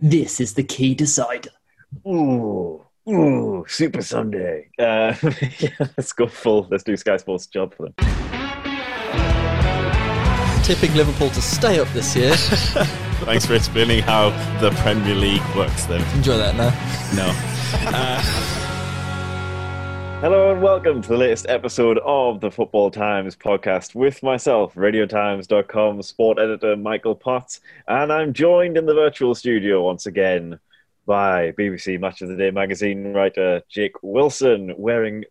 This is the key decider. Ooh, ooh, Super Sunday. Uh, yeah, let's go full. Let's do Sky Sports job for them. Tipping Liverpool to stay up this year. Thanks for explaining how the Premier League works then. Enjoy that now. No. Hello and welcome to the latest episode of the Football Times podcast with myself, RadioTimes.com sport editor Michael Potts, and I'm joined in the virtual studio once again by BBC Match of the Day magazine writer Jake Wilson, wearing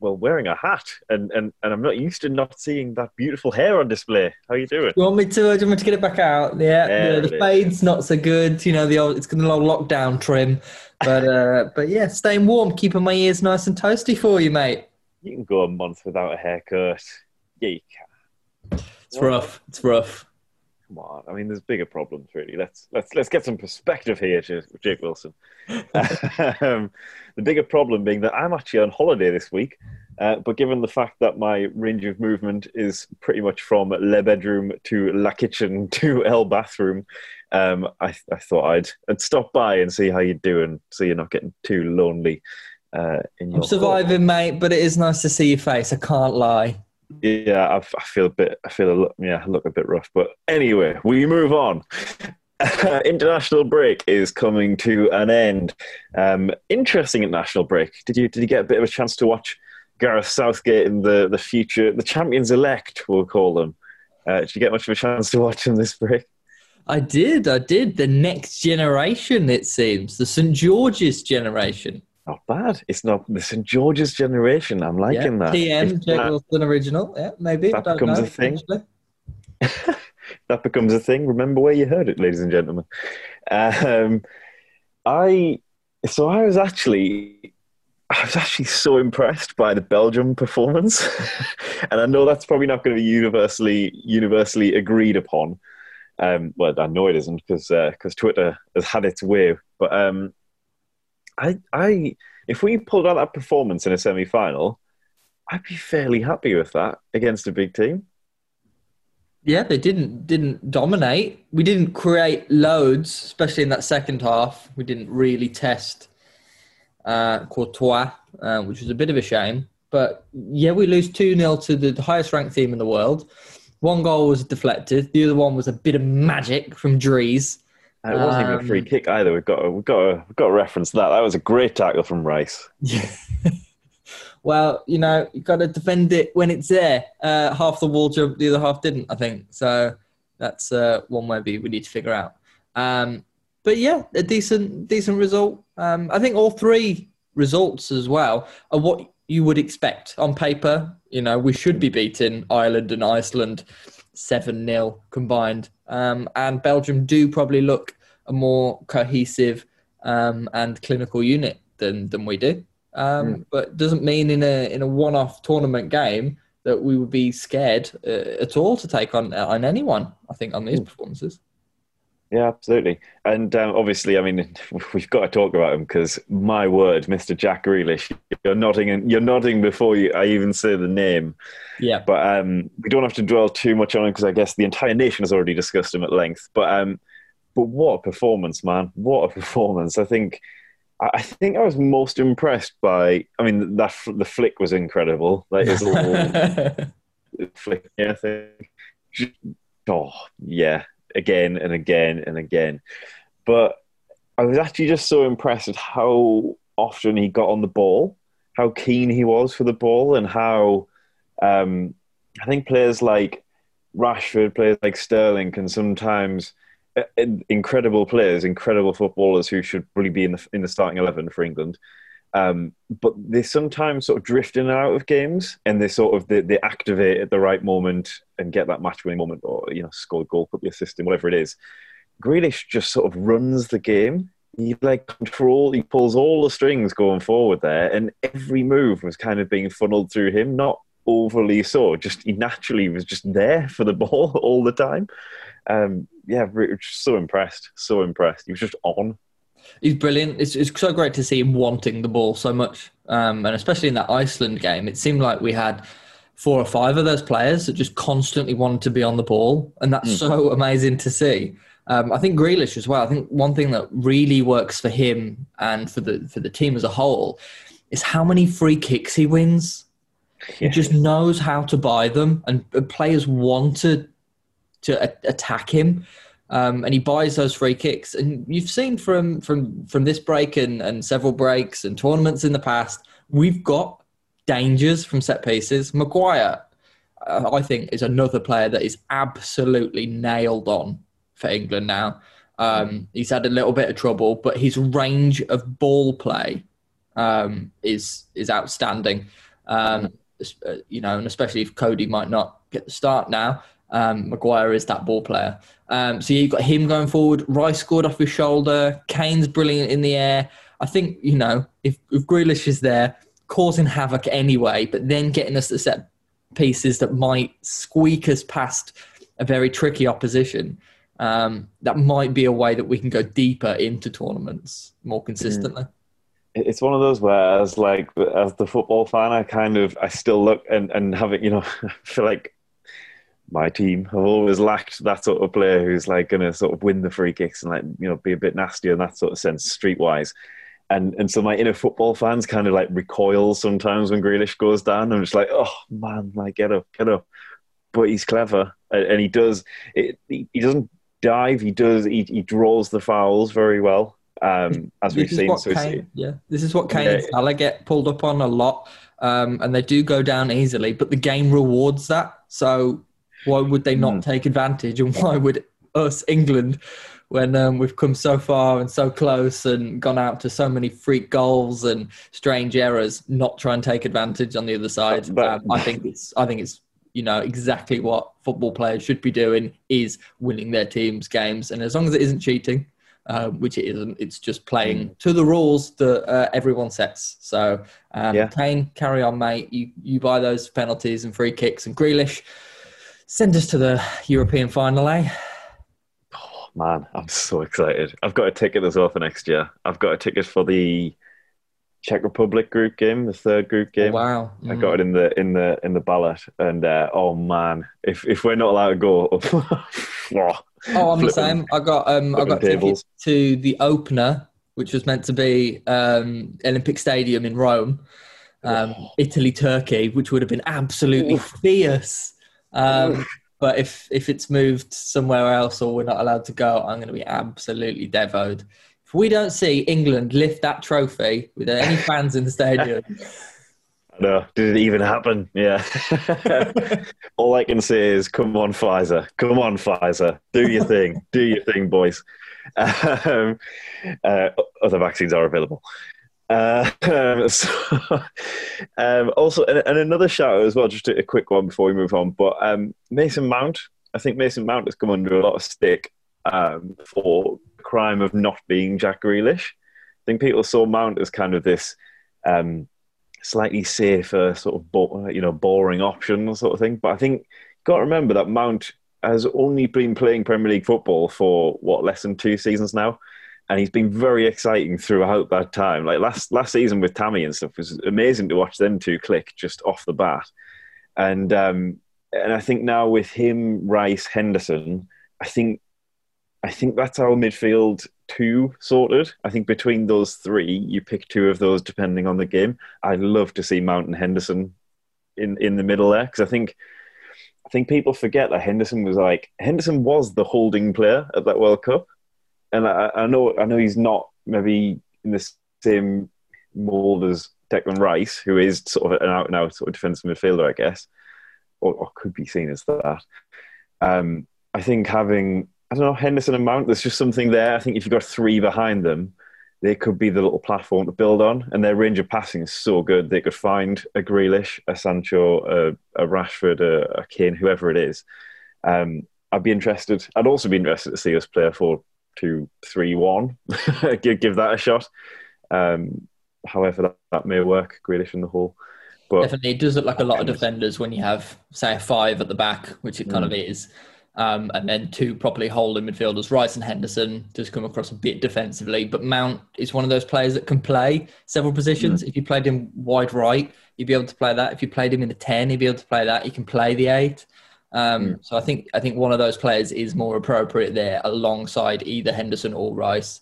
well, wearing a hat, and, and, and I'm not used to not seeing that beautiful hair on display. How are you doing? You want me to? Do you want me to get it back out? Yeah, There the, the fade's not so good. You know, the old it's got a little lockdown trim, but uh, but yeah, staying warm, keeping my ears nice and toasty for you, mate. You can go a month without a haircut. Yeah, you can. It's rough. It's rough. Come on. I mean, there's bigger problems, really. Let's let's let's get some perspective here, Jake Wilson. um, the bigger problem being that I'm actually on holiday this week, uh, but given the fact that my range of movement is pretty much from le bedroom to la kitchen to el bathroom, um, I, I thought I'd I'd stop by and see how you're doing, so you're not getting too lonely. Uh, in your I'm surviving, mate, but it is nice to see your face. I can't lie. Yeah, I, I feel a bit. I feel a look. Yeah, look a bit rough. But anyway, we move on. international break is coming to an end. Um, interesting international break. Did you did you get a bit of a chance to watch Gareth Southgate in the the future, the champions elect, we'll call them? Uh, did you get much of a chance to watch him this break? I did. I did. The next generation, it seems, the St George's generation. Not bad. It's not the St George's generation. I'm liking that. TM, Jake original. Yeah, maybe. that Don't becomes know, a thing. that becomes a thing. Remember where you heard it, ladies and gentlemen. Um, I so I was actually I was actually so impressed by the Belgium performance, and I know that's probably not going to be universally universally agreed upon. Um, well, I know it isn't because because Twitter has had its way. But um, I I if we pulled out that performance in a semi final, I'd be fairly happy with that against a big team. Yeah, they didn't didn't dominate. We didn't create loads, especially in that second half. We didn't really test uh, Courtois, uh, which was a bit of a shame. But yeah, we lose 2 0 to the highest ranked team in the world. One goal was deflected, the other one was a bit of magic from Dries. It wasn't even a free Um, kick either. We've got to, we've got to, we've got to reference to that. That was a great tackle from Rice. Yeah. well, you know, you've got to defend it when it's there. Uh, half the wall jumped, the other half didn't, I think. So that's uh, one maybe we need to figure out. Um, but yeah, a decent decent result. Um, I think all three results as well are what you would expect on paper. You know, we should be beating Ireland and Iceland seven 0 combined, um, and Belgium do probably look a more cohesive um, and clinical unit than than we do. Um, But doesn't mean in a in a one off tournament game that we would be scared uh, at all to take on on anyone. I think on these performances. Yeah, absolutely. And um, obviously, I mean, we've got to talk about him because my word, Mr. Jack Grealish, you're nodding and you're nodding before you, I even say the name. Yeah. But um, we don't have to dwell too much on him because I guess the entire nation has already discussed him at length. But um, but what a performance, man! What a performance! I think I I think I was most impressed by. I mean, that the flick was incredible. Like his little flick, yeah, thing. Oh yeah, again and again and again. But I was actually just so impressed with how often he got on the ball, how keen he was for the ball, and how um, I think players like Rashford, players like Sterling, can sometimes uh, incredible players, incredible footballers who should really be in the in the starting eleven for England. Um, but they sometimes sort of drift in and out of games, and they sort of they, they activate at the right moment and get that match winning moment, or you know, score a goal, put the assist in, whatever it is. Grealish just sort of runs the game. He like control. He pulls all the strings going forward there, and every move was kind of being funneled through him. Not overly so. Just he naturally was just there for the ball all the time. Um, yeah, so impressed, so impressed. He was just on. He's brilliant. It's, it's so great to see him wanting the ball so much. Um, and especially in that Iceland game, it seemed like we had four or five of those players that just constantly wanted to be on the ball. And that's so amazing to see. Um, I think Grealish as well. I think one thing that really works for him and for the for the team as a whole is how many free kicks he wins. He just knows how to buy them, and and players want to to a- attack him. Um, and he buys those free kicks. And you've seen from from from this break and, and several breaks and tournaments in the past, we've got dangers from set pieces. Maguire, uh, I think, is another player that is absolutely nailed on for England now. Um, he's had a little bit of trouble, but his range of ball play um, is is outstanding. Um, uh, you know, and especially if Cody might not get the start now, um, Maguire is that ball player. Um, so you've got him going forward. Rice scored off his shoulder. Kane's brilliant in the air. I think you know if, if Grealish is there, causing havoc anyway, but then getting us the set pieces that might squeak us past a very tricky opposition. Um, that might be a way that we can go deeper into tournaments more consistently. it's one of those where as like as the football fan i kind of i still look and and have it you know feel like my team have always lacked that sort of player who's like going to sort of win the free kicks and like you know be a bit nasty in that sort of sense streetwise and and so my inner football fans kind of like recoil sometimes when Grealish goes down i'm just like oh man like get up get up but he's clever and, he does it, he, he doesn't dive he does he, he draws the fouls very well um as we've seen so Kane, yeah, this is what Kane Yeah. and Salah get pulled up on a lot, um, and they do go down easily. But the game rewards that, so why would they Hmm. not take advantage? And why would us, England, when um, we've come so far and so close and gone out to so many freak goals and strange errors, not try and take advantage on the other side? But- um, I think it's, I think it's. You know exactly what football players should be doing is winning their teams games, and as long as it isn't cheating, uh, which it isn't. It's just playing to the rules that uh, everyone sets. So, um, Yeah. Kane, carry on, mate. You you buy those penalties and free kicks and Grealish. Send us to the European final, eh? Man, I'm so excited. I've got a ticket as well for next year. I've got a ticket for the Czech Republic group game, the third group game. Wow. I got it in the in the in the ballot, and uh, oh man, if if we're not allowed to go, oh, Oh, I'm the same. I got um, I got tickets to the opener, which was meant to be um, Olympic Stadium in Rome, um, Italy Turkey, which would have been absolutely fierce. Um, but if if it's moved somewhere else or we're not allowed to go, I'm going to be absolutely devoed. If we don't see England lift that trophy with any fans in the stadium, no, did it even happen? Yeah. All I can say is, come on, Pfizer, come on, Pfizer, do your thing, do your thing, boys. Um, uh, other vaccines are available. Uh, so, um, also, and, and another shout out as well, just a, a quick one before we move on. But um, Mason Mount, I think Mason Mount has come under a lot of stick um, for the crime of not being Jack Grealish. I think people saw Mount as kind of this um, slightly safer, sort of bo- you know boring option sort of thing. But I think you've got to remember that Mount has only been playing Premier League football for what less than two seasons now and he's been very exciting throughout that time. Like last last season with Tammy and stuff was amazing to watch them two click just off the bat. And um, and I think now with him, Rice, Henderson, I think I think that's our midfield two sorted. I think between those three, you pick two of those depending on the game. I'd love to see Mount and Henderson in in the middle there because I think. I think people forget that Henderson was like Henderson was the holding player at that World Cup and I, I know I know he's not maybe in the same mold as Declan Rice, who is sort of an out and out sort of defensive midfielder, I guess, or, or could be seen as that. Um, I think having I don't know Henderson and Mount, there's just something there. I think if you've got three behind them, they could be the little platform to build on, and their range of passing is so good. They could find a Grealish, a Sancho, a, a Rashford, a, a Kane, whoever it is. Um, I'd be interested. I'd also be interested to see us play a two three one. give give that a shot. Um, however that, that may work, Grealish in the hole. But Definitely, it does look like a lot of defenders when you have, say, a five at the back, which it kind of is, um, and then two properly holding midfielders. Rice and Henderson does come across a bit defensively, but Mount is one of those players that can play several positions. If you played him wide right, you'd be able to play that. If you played him in the ten, he'd be able to play that. He can play the eight. Um, So I think I think one of those players is more appropriate there, alongside either Henderson or Rice.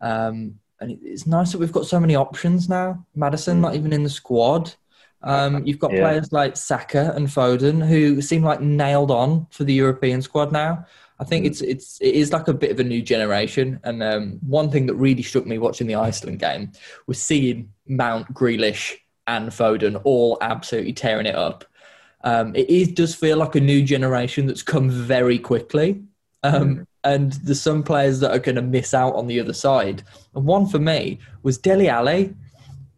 Um, and it's nice that we've got so many options now. Maddison, not even in the squad. Um, you've got Yeah. players like Saka and Foden who seem like nailed on for the European squad now. I think it's it's it is like a bit of a new generation. And um, one thing that really struck me watching the Iceland game was seeing Mount, Grealish, and Foden all absolutely tearing it up. Um, it is, does feel like a new generation that's come very quickly. Um, And there's some players that are going to miss out on the other side. And one for me was Dele Alli.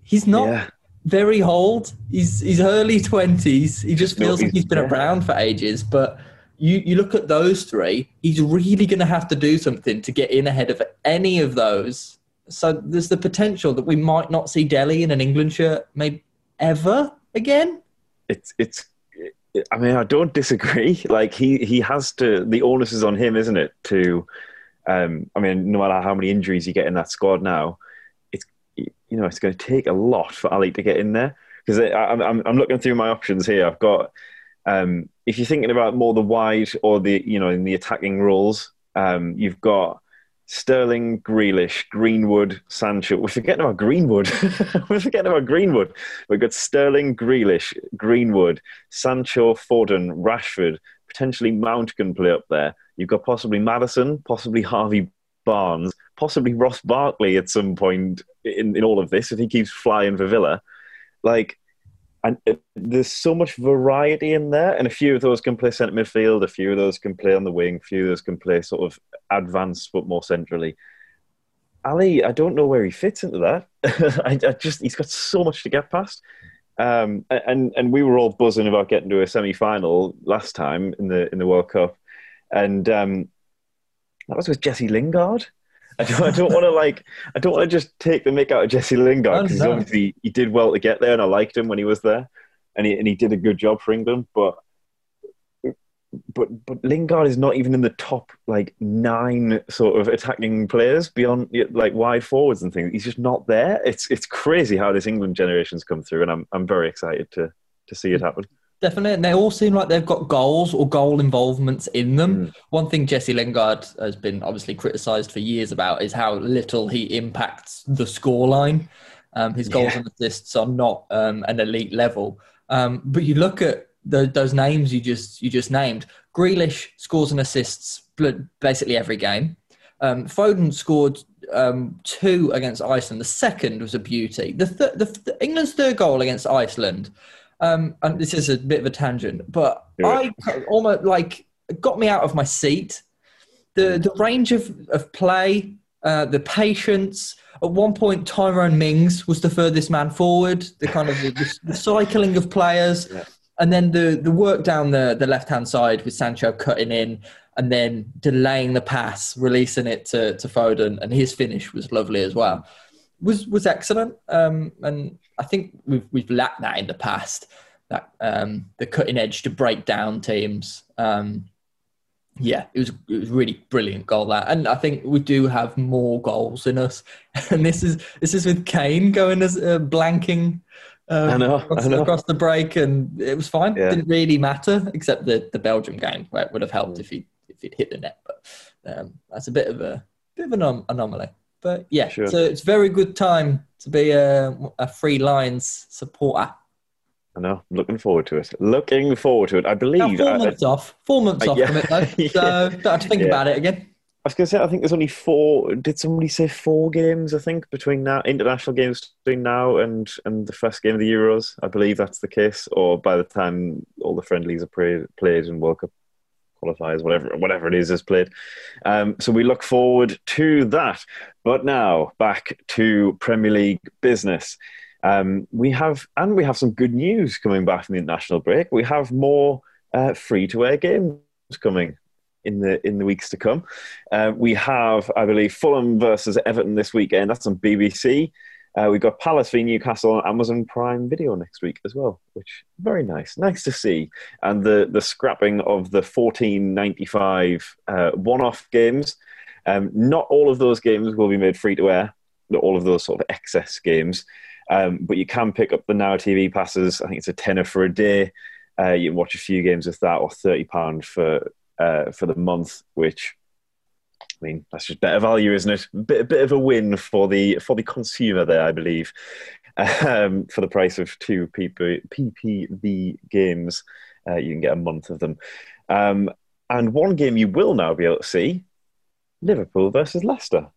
He's not Yeah. very old. He's he's early twenties. He just No, feels like he's- he's been yeah. around for ages. But you you look at those three, he's really going to have to do something to get in ahead of any of those. So there's the potential that we might not see Dele in an England shirt, maybe ever again. it's it's I mean I don't disagree. Like he he has to the onus is on him isn't it to um I mean no matter how many injuries you get in that squad now it's you know it's going to take a lot for Alli to get in there. Because I'm I'm I'm looking through my options here. I've got um if you're thinking about more the wide or the you know in the attacking roles um you've got Sterling, Grealish, Greenwood, Sancho. We're forgetting about Greenwood. We're forgetting about Greenwood. We've got Sterling, Grealish, Greenwood, Sancho, Foden, Rashford. Potentially Mount can play up there. You've got possibly Maddison, possibly Harvey Barnes, possibly Ross Barkley at some point in, in all of this if he keeps flying for Villa. Like, and there's so much variety in there, and a few of those can play centre midfield, a few of those can play on the wing, a few of those can play sort of advanced but more centrally. Alli, I don't know where he fits into that. I, I just he's got so much to get past. Um, and and we were all buzzing about getting to a semi final last time in the in the World Cup, and um, that was with Jesse Lingard. I don't, I don't want to like I don't want to just take the mick out of Jesse Lingard because no. obviously he did well to get there, and I liked him when he was there, and he and he did a good job for England. But but but Lingard is not even in the top like nine sort of attacking players beyond like wide forwards and things. He's just not there. It's it's crazy how this England generation's come through, and I'm I'm very excited to to see it happen. Definitely. And they all seem like they've got goals or goal involvements in them. Mm. One thing Jesse Lingard has been obviously criticised for years about is how little he impacts the scoreline. Um, his goals Yeah. and assists are not um, an elite level. Um, but you look at the, those names you just you just named. Grealish scores and assists basically every game. Um, Foden scored um, two against Iceland. The second was a beauty. The, th- the, the England's third goal against Iceland. Um, and this is a bit of a tangent, but I almost like got me out of my seat. The the range of, of play, uh, the patience. At one point, Tyrone Mings was the furthest man forward. The kind of the, the, the cycling of players, Yeah. and then the the work down the the left hand side with Sancho cutting in and then delaying the pass, releasing it to to Foden, and his finish was lovely as well. Was was excellent, um, and I think we've we've lacked that in the past. That um, the cutting edge to break down teams. Um, yeah, it was it was really brilliant goal that, and I think we do have more goals in us. And this is this is with Kane going as uh, blanking. Um, I know, across, I know. across the break, and it was fine. Yeah. Didn't really matter, except the the Belgium game where it would have helped if he if he'd hit the net. But um, that's a bit of a bit of an anom- anomaly. But yeah, Sure. so it's very good time to be a, a Three Lions supporter. I know. I'm looking forward to it. Looking forward to it. I Now, believe. four I, I, months off, four months Uh, off yeah. from it though, Yeah. so don't have to think Yeah. about it again. I was going to say. I think there's only four. Did somebody say four games? I think between now international games between now and and the first game of the Euros. I believe that's the case. Or by the time all the friendlies are played, played and World Cup qualifiers, whatever whatever it is, is played. Um, so we look forward to that. But now back to Premier League business. Um, we have and we have some good news coming back from the international break. We have more uh, free to air games coming in the in the weeks to come. Uh, we have, I believe, Fulham versus Everton this weekend. That's on BBC. Uh, we've got Palace v Newcastle on Amazon Prime Video next week as well, which very nice, nice to see. And the the scrapping of the fourteen ninety five uh, one off games. Um, not all of those games will be made free to air. All of those sort of excess games, um, but you can pick up the Now TV passes. I think it's a tenner for a day. Uh, you can watch a few games with that, or thirty pound for uh, for the month, which I mean that's just better value, isn't it? Bit, a bit of a win for the for the consumer there, I believe, um, for the price of two PP, PPV games. Uh, you can get a month of them. Um, and one game you will now be able to see Liverpool versus Leicester.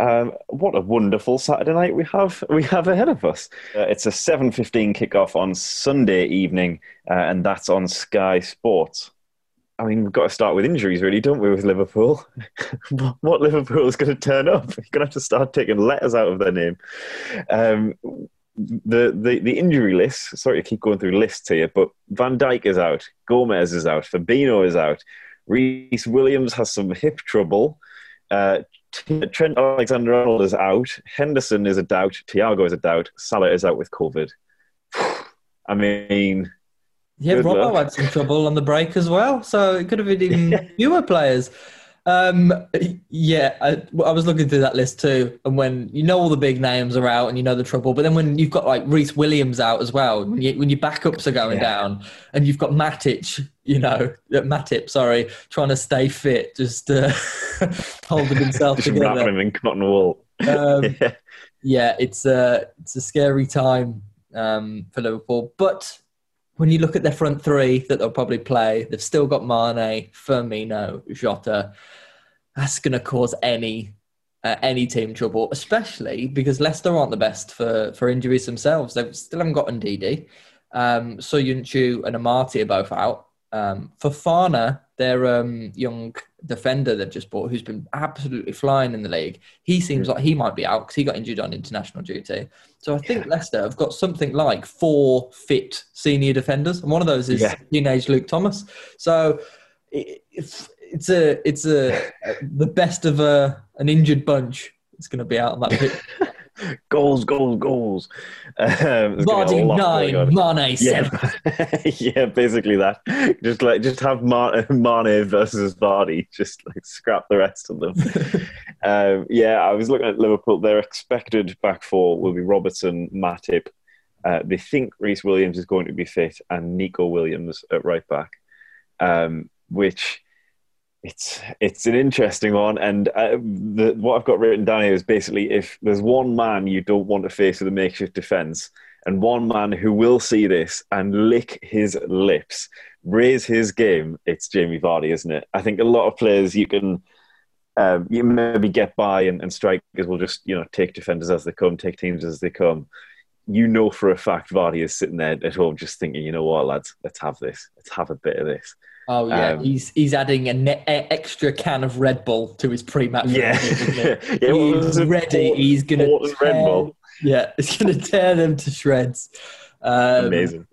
Um, what a wonderful Saturday night we have we have ahead of us. Uh, it's a seven fifteen kickoff on Sunday evening, uh, and that's on Sky Sports. I mean, we've got to start with injuries, really, don't we, with Liverpool? what Liverpool is going to turn up? You're going to have to start taking letters out of their name. Um, the, the the injury list. Sorry to keep going through lists here, but Van Dijk is out, Gomez is out, Fabinho is out, Rhys Williams has some hip trouble. Uh, Trent Alexander Arnold is out. Henderson is a doubt. Thiago is a doubt. Salah is out with COVID. I mean, yeah, Robbo had some trouble on the break as well, so it could have been even fewer players. Um, yeah, I, I, was looking through that list too, and when you know all the big names are out and you know the trouble, but then when you've got like Rhys Williams out as well, when, you, when your backups are going yeah. down, and you've got Matic, you know, uh, Matip, sorry, trying to stay fit, just uh, holding himself just together, wrapping him in cotton wool. Um, yeah. yeah, it's a it's a scary time um, for Liverpool, but when you look at their front three that they'll probably play, they've still got Mane, Firmino, Jota. That's going to cause any uh, any team trouble, especially because Leicester aren't the best for, for injuries themselves. They still haven't got Ndidi. Um, Soyuncu and Amartey are both out. Um, Fofana, their um, young defender they've just bought, who's been absolutely flying in the league, he seems like he might be out because he got injured on international duty. So I think yeah. Leicester have got something like four fit senior defenders, and one of those is yeah. teenage Luke Thomas. So it's it's a it's a the best of a an injured bunch. It's going to be out on that pitch. goals, goals, goals. Um, nine, Mane seven. Yeah. yeah, basically that. Just like just have Mane, Mane versus Vardy. Just like scrap the rest of them. um, yeah, I was looking at Liverpool. Their expected back four will be Robertson, Matip. Uh, they think Rhys Williams is going to be fit, and Neco Williams at right back, um, which it's it's an interesting one, and uh, the, what I've got written down here is basically if there's one man you don't want to face with a makeshift defence, and one man who will see this and lick his lips, raise his game, it's Jamie Vardy, isn't it? I think a lot of players you can. Um, you maybe get by and, and strikers will just you know take defenders as they come, take teams as they come. You know for a fact Vardy is sitting there at home just thinking, you know what, lads, let's have this, let's have a bit of this. Oh yeah, um, he's he's adding an extra can of Red Bull to his pre-match. Yeah, yeah he's ready. He's gonna tear, Red Bull. Yeah, it's gonna tear them to shreds. Um, Amazing.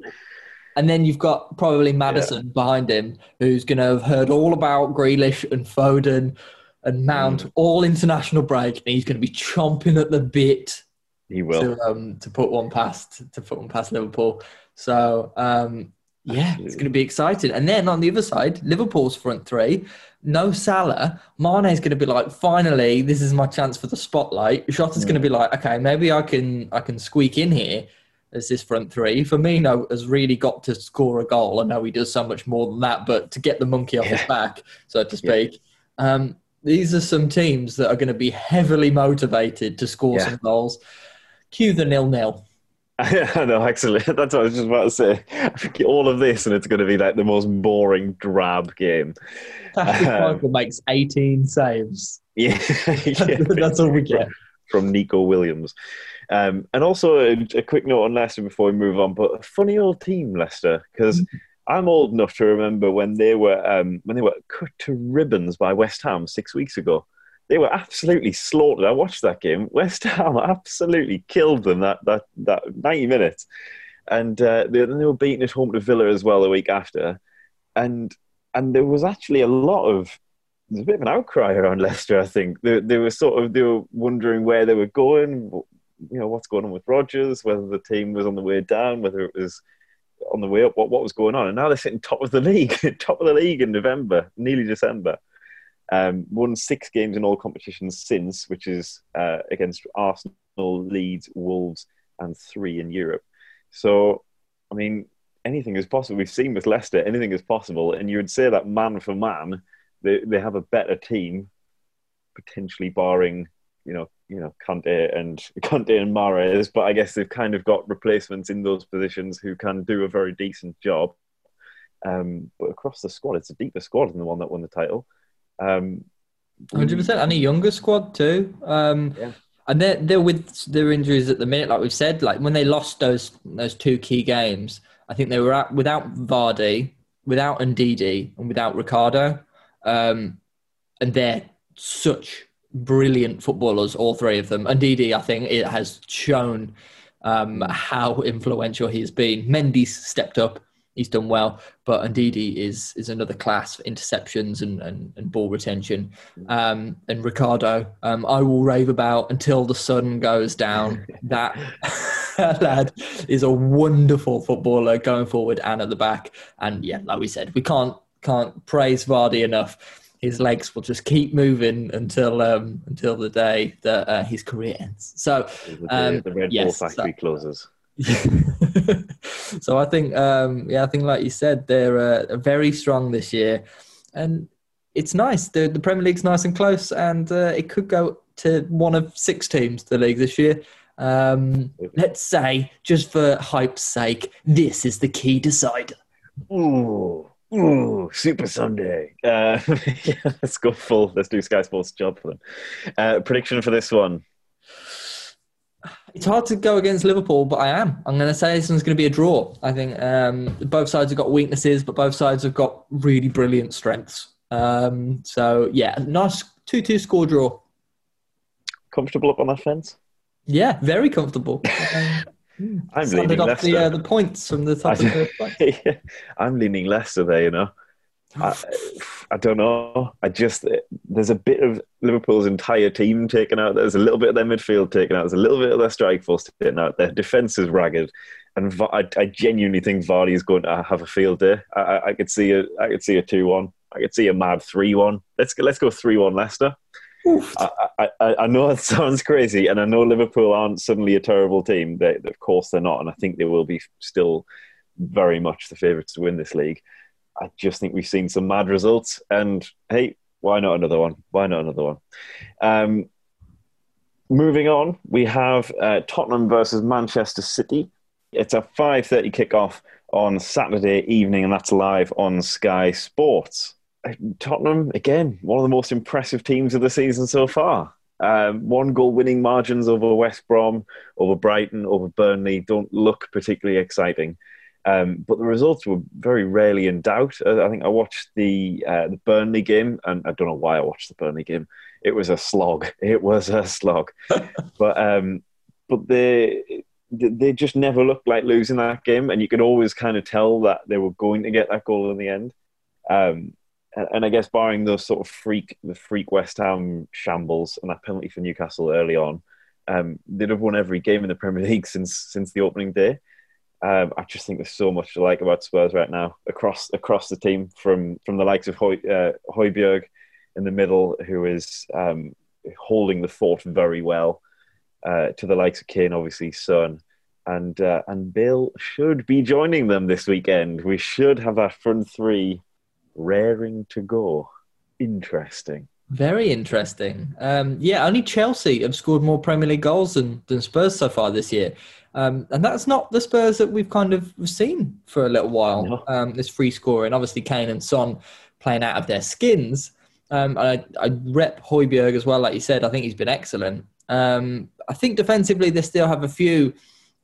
And then you've got probably Maddison yeah. behind him, who's going to have heard all about Grealish and Foden and Mount mm. all international break, and he's going to be chomping at the bit. He will to, um, to put one past to put one past Liverpool. So um, yeah, Absolutely. it's going to be exciting. And then on the other side, Liverpool's front three, no Salah. Mane's going to be like, finally, this is my chance for the spotlight. Jota's yeah. going to be like, okay, maybe I can I can squeak in here as this front three. Firmino has really got to score a goal. I know he does so much more than that, but to get the monkey off yeah. his back, so to speak. Yeah. Um, these are some teams that are going to be heavily motivated to score some goals. Cue the nil nil. I know, actually, that's what I was just about to say. I think all of this, and it's going to be like the most boring, drab game. Patrick um, Michael makes 18 saves. Yeah, yeah that's all we get from Neco Williams. Um, and also a, a, quick note on Leicester before we move on. But a funny old team, Leicester, because mm. I'm old enough to remember when they were um, when they were cut to ribbons by West Ham six weeks ago they were absolutely slaughtered. I watched that game. West Ham absolutely killed them that that that ninety minutes, and uh, they, they were beaten at home to Villa as well the week after, and and there was actually a lot of there's a bit of an outcry around Leicester. I think they, they were sort of they were wondering where they were going. You know what's going on with Rodgers, whether the team was on the way down, whether it was on the way up, what what was going on, and now they're sitting top of the league, top of the league in November, nearly December. Um, won six games in all competitions since, which is uh, against Arsenal, Leeds, Wolves, and three in Europe. So, I mean, anything is possible. We've seen with Leicester, anything is possible. And you would say that man for man, they, they have a better team, potentially barring, you know, you know, Kante and Kante and Mahrez, but I guess they've kind of got replacements in those positions who can do a very decent job. Um, but across the squad, it's a deeper squad than the one that won the title. Um, Hundred percent, and a younger squad too. Um, Yeah. And they're they're with their injuries at the minute, like we've said. Like when they lost those those two key games, I think they were out without Vardy, without Ndidi, and without Ricardo. Um, and they're such brilliant footballers, all three of them. Ndidi, I think, it has shown um, how influential he's been. Mendy's stepped up. He's done well, but Ndidi is is another class for interceptions and, and, and ball retention. Um, and Ricardo, um, I will rave about until the sun goes down. that lad is a wonderful footballer going forward and at the back. And yeah, like we said, we can't can't praise Vardy enough. His legs will just keep moving until um, until the day that uh, his career ends. So the, Um, the Red yes, Bull factory closes. so I think, um, yeah, I think like you said, they're uh, very strong this year, and it's nice. The, the Premier League's nice and close, and uh, it could go to one of six teams the league this year. Um, let's say, just for hype's sake, this is the key decider. Ooh, ooh, Super Sunday. Uh, yeah, let's go full. Let's do Sky Sports job for them. Uh, prediction for this one. It's hard to go against Liverpool, but I am. I'm going to say this one's going to be a draw. I think um, both sides have got weaknesses, but both sides have got really brilliant strengths. Um, so yeah, nice two-two score draw. Comfortable up on that fence? Yeah, very comfortable. Um, I'm Standard leaning off the, uh, the points from the top of the flight. I'm leaning Leicester there, you know. I, I don't know. I just there's a bit of Liverpool's entire team taken out. There's a little bit of their midfield taken out. There's a little bit of their strike force taken out. Their defense is ragged, and I, I genuinely think Vardy is going to have a field day. I, I, I could see a I could see a two one. I could see a mad three one. Let's go, let's go three one Leicester. I, I, I- I know it sounds crazy, and I know Liverpool aren't suddenly a terrible team. They, of course, they're not, and I think they will be still very much the favourites to win this league. I just think we've seen some mad results, and hey, why not another one? Why not another one? Um, moving on, we have uh, Tottenham versus Manchester City. It's a five thirty kickoff on Saturday evening, and that's live on Sky Sports. Tottenham, again, one of the most impressive teams of the season so far. Um, one goal winning margins over West Brom, over Brighton, over Burnley don't look particularly exciting. Um, but the results were very rarely in doubt. Uh, I think I watched the uh, the Burnley game, and I don't know why I watched the Burnley game. It was a slog. It was a slog. but um, but they they just never looked like losing that game, and you could always kind of tell that they were going to get that goal in the end. Um, and, and I guess barring those sort of freak the freak West Ham shambles and that penalty for Newcastle early on, um, they'd have won every game in the Premier League since since the opening day. Um, I just think there's so much to like about Spurs right now across across the team, from from the likes of Hoy, uh, in the middle, who is um, holding the fort very well, uh, to the likes of Kane, obviously Son, and uh, and Bale should be joining them this weekend. We should have our front three raring to go. Interesting. Very interesting. Um, yeah, only Chelsea have scored more Premier League goals than, than Spurs so far this year. Um, and that's not the Spurs that we've kind of seen for a little while. No. Um, this free scoring, obviously Kane and Son playing out of their skins. Um, I, I rep Højbjerg as well, like you said. I think he's been excellent. Um, I think defensively they still have a few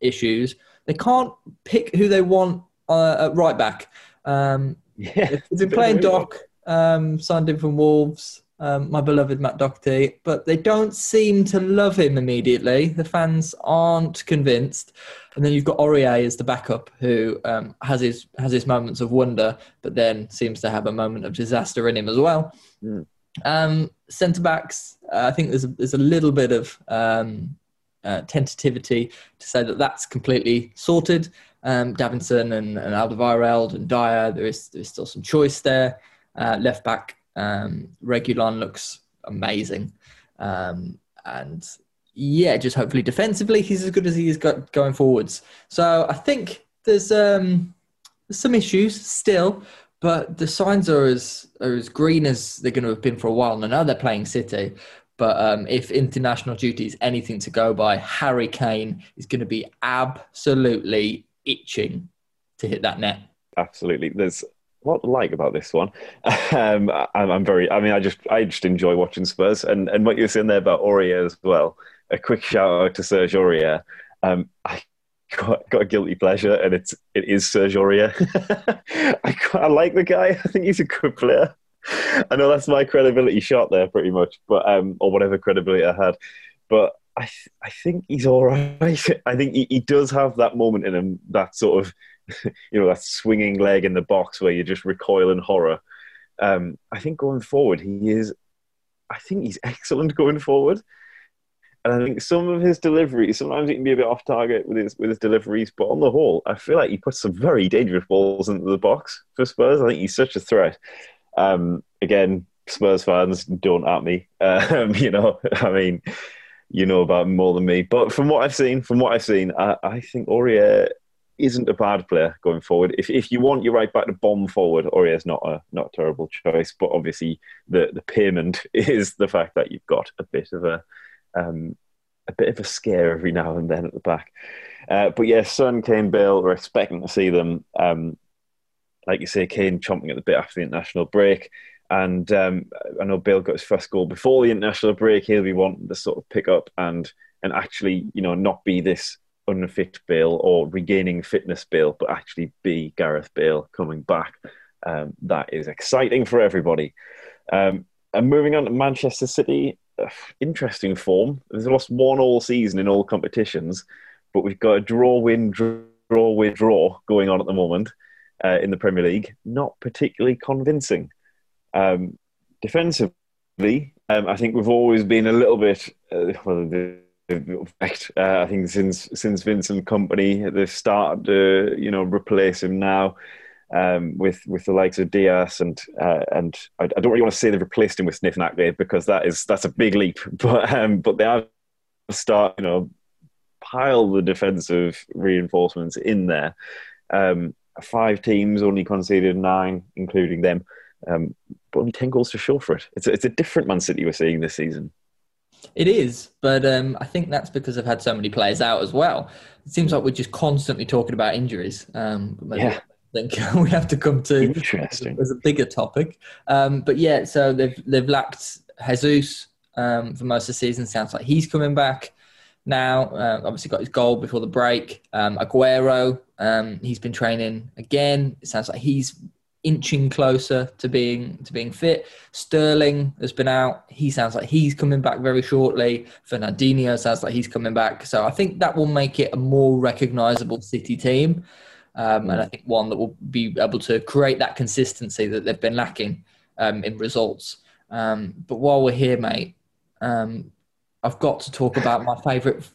issues. They can't pick who they want uh, at right back. Um, Yeah, They've been playing Doc, um, signed him from Wolves, um, my beloved Matt Doherty, but they don't seem to love him immediately. The fans aren't convinced. And then you've got Aurier as the backup, who um, has his has his moments of wonder, but then seems to have a moment of disaster in him as well. Mm. Um, Centre backs, uh, I think there's a, there's a little bit of um, uh, tentativity to say that that's completely sorted. Um, Davinson and, and Alderweireld and Dier, there is there is still some choice there. Uh, left back, um, Reguilón looks amazing, um, and yeah, just hopefully defensively he's as good as he's got going forwards. So I think there's um, some issues still, but the signs are as are as green as they're going to have been for a while. And I know they're playing City, but um, if international duty is anything to go by, Harry Kane is going to be absolutely itching to hit that net. Absolutely. There's what like about this one. Um, I'm, I'm, very. I mean, I just I just enjoy watching Spurs, and and what you're saying there about Aurier as well. A quick shout out to Serge Aurier. Um, I got, got a guilty pleasure, and it's it is Serge Aurier. I, I like the guy. I think he's a good player. I know that's my credibility shot there, pretty much, but um, or whatever credibility I had. But I th- I think he's all right. I think he, he does have that moment in him, that sort of you know that swinging leg in the box where you just recoil in horror. Um, I think going forward, he is. I think he's excellent going forward. And I think some of his deliveries, sometimes he can be a bit off target with his with his deliveries, but on the whole, I feel like he puts some very dangerous balls into the box for Spurs. I think he's such a threat. Um, again, Spurs fans, don't at me. Um, you know, I mean, you know about more than me. But from what I've seen, from what I've seen, I, I think Aurier isn't a bad player going forward. If if you want your right back to bomb forward, Aurier's not a not a terrible choice. But obviously, the the payment is the fact that you've got a bit of a um, a bit of a scare every now and then at the back. Uh, but yeah, Son, Kane, Bale, we're expecting to see them. Um, like you say, Kane chomping at the bit after the international break. And um, I know Bale got his first goal before the international break. He'll be wanting to sort of pick up and and actually, you know, not be this unfit Bale or regaining fitness Bale, but actually be Gareth Bale coming back. Um, that is exciting for everybody. Um, and moving on to Manchester City, interesting form. They've lost one all season in all competitions, but we've got a draw win, draw win, draw going on at the moment uh, in the Premier League. Not particularly convincing. Um, defensively, um, I think we've always been a little bit. Uh, well, effect. Uh, I think since since Vincent Kompany, they've started to you know replace him now um, with with the likes of Dias and uh, and I, I, don't really want to say they've replaced him with Smith Nagley because that is that's a big leap. But um, but they have start you know pile the defensive reinforcements in there. Um, five teams only conceded nine, including them, um, but only ten goals to show for it. It's a, it's a different Man City we're seeing this season. It is, but um, I think that's because I've had so many players out as well. It seems like we're just constantly talking about injuries. Um, yeah. I think we have to come to interesting as a bigger topic. Um, but yeah, so they've they've lacked Jesus um, for most of the season. Sounds like he's coming back now. Uh, obviously got his goal before the break. Um, Aguero, um, he's been training again. It sounds like he's inching closer to being to being fit. Sterling has been out. He sounds like he's coming back very shortly. Fernandinho sounds like he's coming back. So I think that will make it a more recognisable City team, um, and I think one that will be able to create that consistency that they've been lacking um, in results. Um, but while we're here, mate, um, I've got to talk about my favourite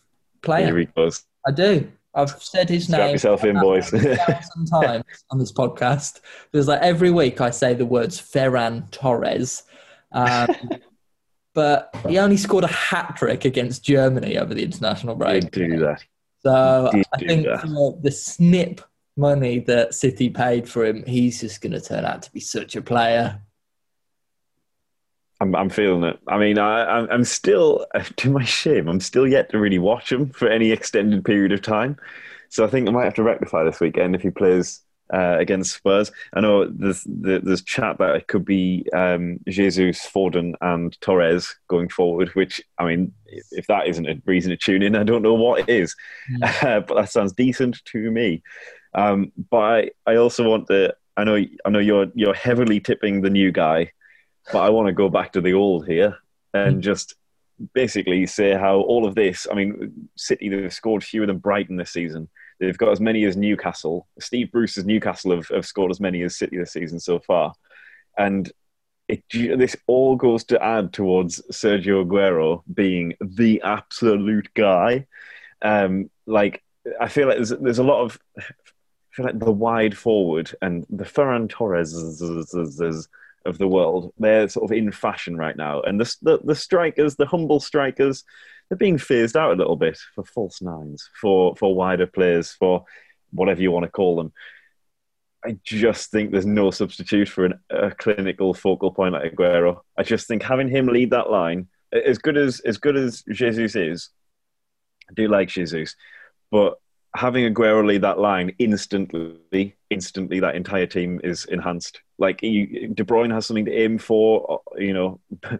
player. Here he goes. I do. I've said his Strap name yourself in, boys. thousand times on this podcast. Because like every week I say the words Ferran Torres, um, but he only scored a hat trick against Germany over the international break. Do that. So I think the snip money that City paid for him, he's just going to turn out to be such a player. I'm, I'm feeling it. I mean, I, I'm still, to my shame, I'm still yet to really watch him for any extended period of time. So I think I might have to rectify this weekend if he plays uh, against Spurs. I know there's there's chat that it could be um, Jesus, Foden, and Torres going forward. Which I mean, if that isn't a reason to tune in, I don't know what is. Mm. Uh, but that sounds decent to me. Um, but I, I also want to. I know I know you're you're heavily tipping the new guy but I want to go back to the old here and hmm. just basically say how all of this. I mean, City they've scored fewer than Brighton this season. They've got as many as Newcastle. Steve Bruce's Newcastle have, have scored as many as City this season so far, and it, this all goes to add towards Sergio Aguero being the absolute guy. Um, like I feel like there's, there's a lot of I feel like the wide forward and the Ferran Torres of the world. They're sort of in fashion right now, and the, the, the strikers, the humble strikers, they're being phased out a little bit for false nines, for for wider players, for whatever you want to call them. I just think there's no substitute for an, a clinical focal point like Aguero. I just think having him lead that line, as good as as good as Jesus is, I do like Jesus, but having Aguero lead that line instantly, instantly, that entire team is enhanced. Like you, De Bruyne has something to aim for, uh, you know,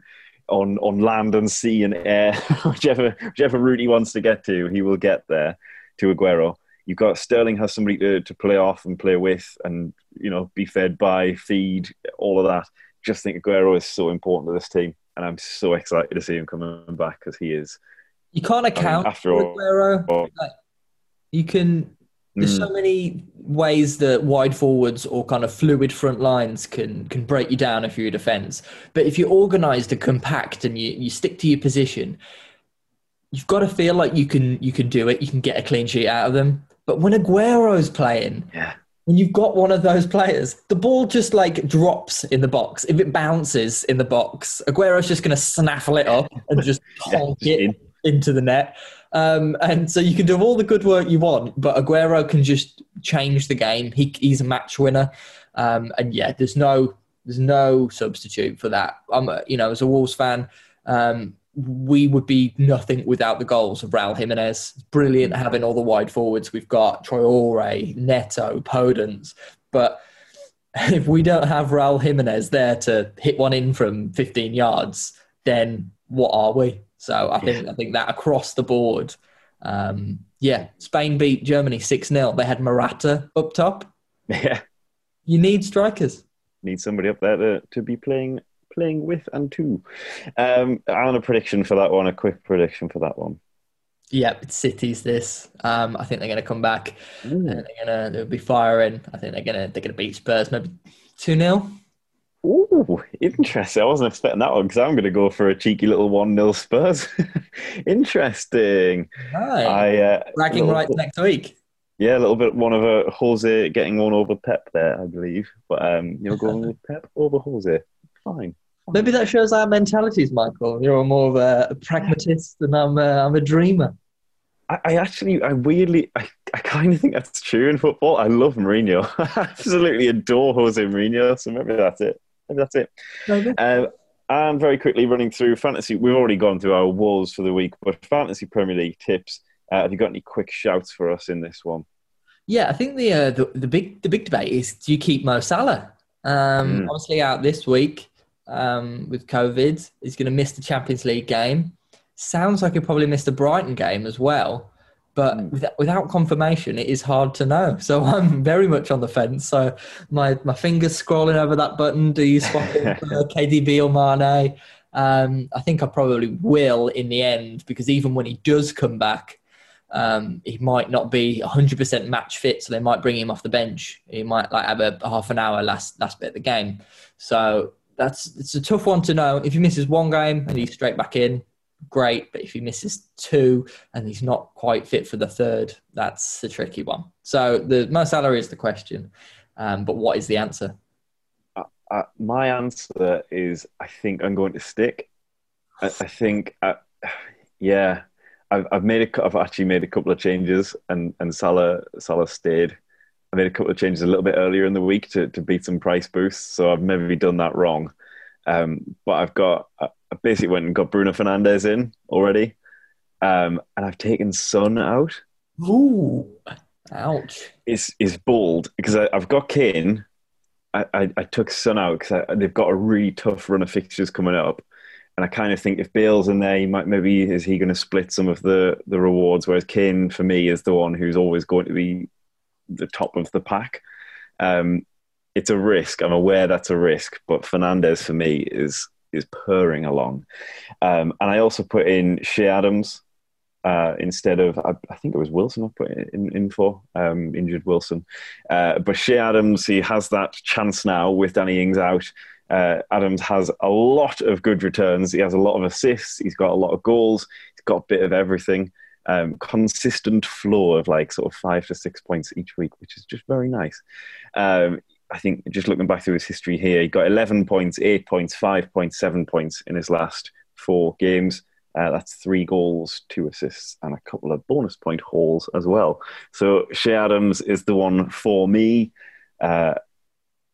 on on land and sea and air, whichever whichever route he wants to get to, he will get there to Aguero. You've got Sterling has somebody to, to play off and play with, and you know, be fed by, feed, all of that. Just think Aguero is so important to this team, and I'm so excited to see him coming back because he is. You can't account I mean, after all, Aguero. Like, you can. There's mm. so many ways that wide forwards or kind of fluid front lines can can break you down if you're a defence. But if you're organised and compact and you, you stick to your position, you've got to feel like you can you can do it. You can get a clean sheet out of them. But when Aguero's playing, yeah. when you've got one of those players, the ball just like drops in the box. If it bounces in the box, Aguero's just going to snaffle it up and just honk yeah, it in. into the net. Um, and so you can do all the good work you want, but Aguero can just change the game. He, he's a match winner. Um, and yeah, there's no there's no substitute for that. I'm, you know, as a Wolves fan, um, we would be nothing without the goals of Raul Jimenez. Brilliant having all the wide forwards. We've got Traore, Neto, Podence. But if we don't have Raul Jimenez there to hit one in from 15 yards, then what are we? So I think yeah. I think that across the board, um, yeah, Spain beat Germany six 0 They had Morata up top. Yeah, you need strikers. Need somebody up there to, to be playing playing with and to. Um, I want a prediction for that one. A quick prediction for that one. Yeah, it's City's this. Um, I think they're going to come back. They're going to they'll be firing. I think they're going to they're going to beat Spurs maybe two 0 Ooh, interesting. I wasn't expecting that one because I'm going to go for a cheeky little 1 0 Spurs. interesting. Hi. I, uh, Bragging rights next week. Yeah, a little bit one of a Jose getting one over Pep there, I believe. But um, you're going with Pep over Jose. Fine. Maybe that shows our mentalities, Michael. You're more of a, pragmatist and I'm a, I'm a dreamer. I, I actually, I weirdly, I, I kind of think that's true in football. I love Mourinho. I absolutely adore Jose Mourinho. So maybe that's it. Maybe that's it. Maybe. Um, and very quickly running through fantasy, we've already gone through our walls for the week, but fantasy Premier League tips. Uh, have you got any quick shouts for us in this one? Yeah, I think the uh, the, the big the big debate is: Do you keep Mo Salah? Um, mm. Obviously, out this week um, with COVID, he's going to miss the Champions League game. Sounds like he'll probably missed the Brighton game as well but mm. without, without confirmation, it is hard to know. So I'm very much on the fence. So my, my fingers scrolling over that button. Do you swap KDB or Mane? Um, I think I probably will in the end because even when he does come back, um, he might not be 100% match fit, so they might bring him off the bench. He might like have a, a half an hour last last bit of the game. So that's it's a tough one to know. If he misses one game and he's straight back in, great. But if he misses two and he's not quite fit for the third, that's the tricky one. So the Mo Salah is the question, um, but what is the answer? Uh, uh, my answer is I think I'm going to stick. I, I think, uh, yeah, I've, I've made a, I've actually made a couple of changes, and and Salah Salah stayed. I made a couple of changes a little bit earlier in the week to, to beat some price boosts, so I've maybe done that wrong. Um, but I've got I basically went and got Bruno Fernandes in already, um, and I've taken Son out. Ooh, ouch! Is is bold because I, have got Kane. I, I, I, took Son out because they've got a really tough run of fixtures coming up, and I kind of think if Bale's in there, he might maybe is he going to split some of the the rewards? Whereas Kane for me is the one who's always going to be the top of the pack. Um, it's a risk. I'm aware that's a risk, but Fernandes for me is is purring along. Um, and I also put in Che Adams uh, instead of I, I, think it was Wilson I put in, in for um, injured Wilson. Uh, but Che Adams he has that chance now with Danny Ings out. Uh, Adams has a lot of good returns. He has a lot of assists. He's got a lot of goals. He's got a bit of everything. Um, consistent flow of like sort of five to six points each week, which is just very nice. Um, I think just looking back through his history here, he got 11 points, 8 points, 5 points, 7 points in his last four games. Uh, that's three goals, two assists, and a couple of bonus point hauls as well. So Che Adams is the one for me. Uh,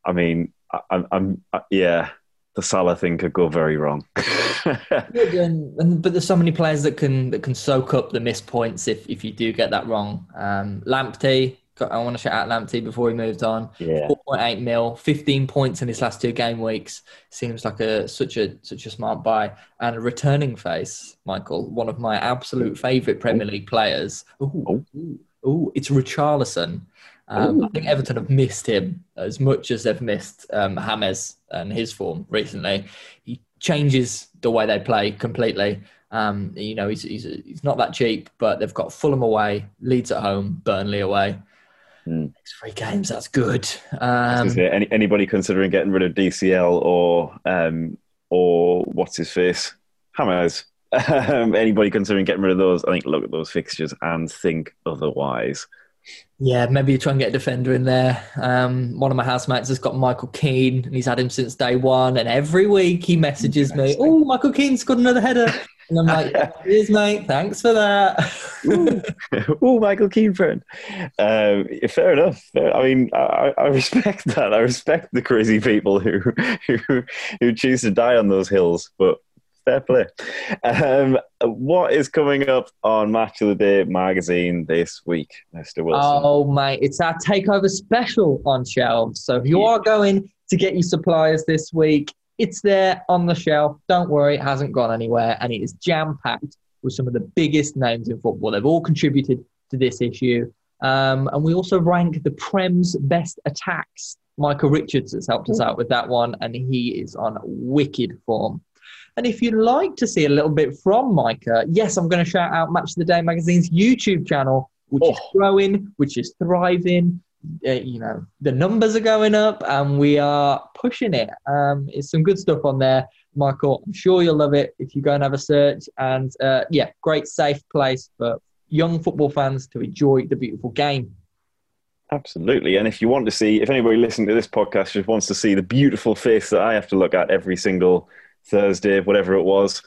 I mean, I, I'm, I'm uh, yeah, the Salah thing could go very wrong. and, and, but there's so many players that can that can soak up the missed points if, if you do get that wrong. Um, Lamptey, I want to shout out Lamptey before he moved on. Yeah. 4.8 mil, 15 points in his last two game weeks. Seems like a such a such a smart buy. And a returning face, Michael, one of my absolute favourite Premier League players. Ooh, ooh, ooh, it's Richarlison. Um, I think Everton have missed him as much as they've missed um, James and his form recently. He changes the way they play completely. Um, you know, he's, he's, he's not that cheap, but they've got Fulham away, Leeds at home, Burnley away. Mm. Next three games, that's good. Um, Say, any, anybody considering getting rid of DCL or um, or what's his face, Hammers? Um, anybody considering getting rid of those? I think look at those fixtures and think otherwise. Yeah, maybe you try and get a defender in there. Um, one of my housemates has got Michael Keane, and he's had him since day one. And every week he messages me, "Oh, Michael Keane's got another header," and I'm like, "Cheers, mate. Thanks for that." oh, Michael Keane friend. Um, fair enough. I mean, I, I, respect that. I respect the crazy people who who who choose to die on those hills, but fair play. Um, what is coming up on Match of the Day magazine this week, Mr. Wilson? Oh, mate, it's our takeover special on shelves. So if you are going to get your suppliers this week, it's there on the shelf. Don't worry, it hasn't gone anywhere, and it is jam packed with some of the biggest names in football. They've all contributed to this issue. Um, and we also rank the Prem's best attacks. Micah Richards has helped us out with that one, and he is on wicked form. And if you'd like to see a little bit from Micah, yes, I'm going to shout out Match of the Day magazine's YouTube channel, which oh. is growing, which is thriving. Uh, you know, the numbers are going up and we are pushing it. Um, it's some good stuff on there, Michael. I'm sure you'll love it if you go and have a search. And uh, yeah, great, safe place for young football fans to enjoy the beautiful game. Absolutely. And if you want to see, if anybody listening to this podcast just wants to see the beautiful face that I have to look at every single Thursday, whatever it was.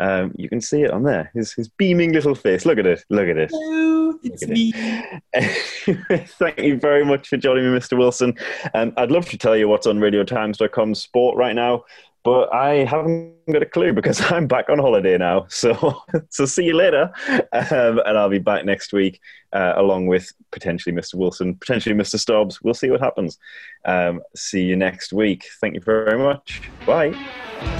Um, you can see it on there. His his beaming little face. Look at it. Look at it. Hello, it's me. It. Thank you very much for joining me, Mr. Wilson. Um, I'd love to tell you what's on RadioTimes.com sport right now, but I haven't got a clue because I'm back on holiday now. So so see you later, um, and I'll be back next week uh, along with potentially Mr. Wilson, potentially Mr. Stubbs. We'll see what happens. Um, see you next week. Thank you very much. Bye.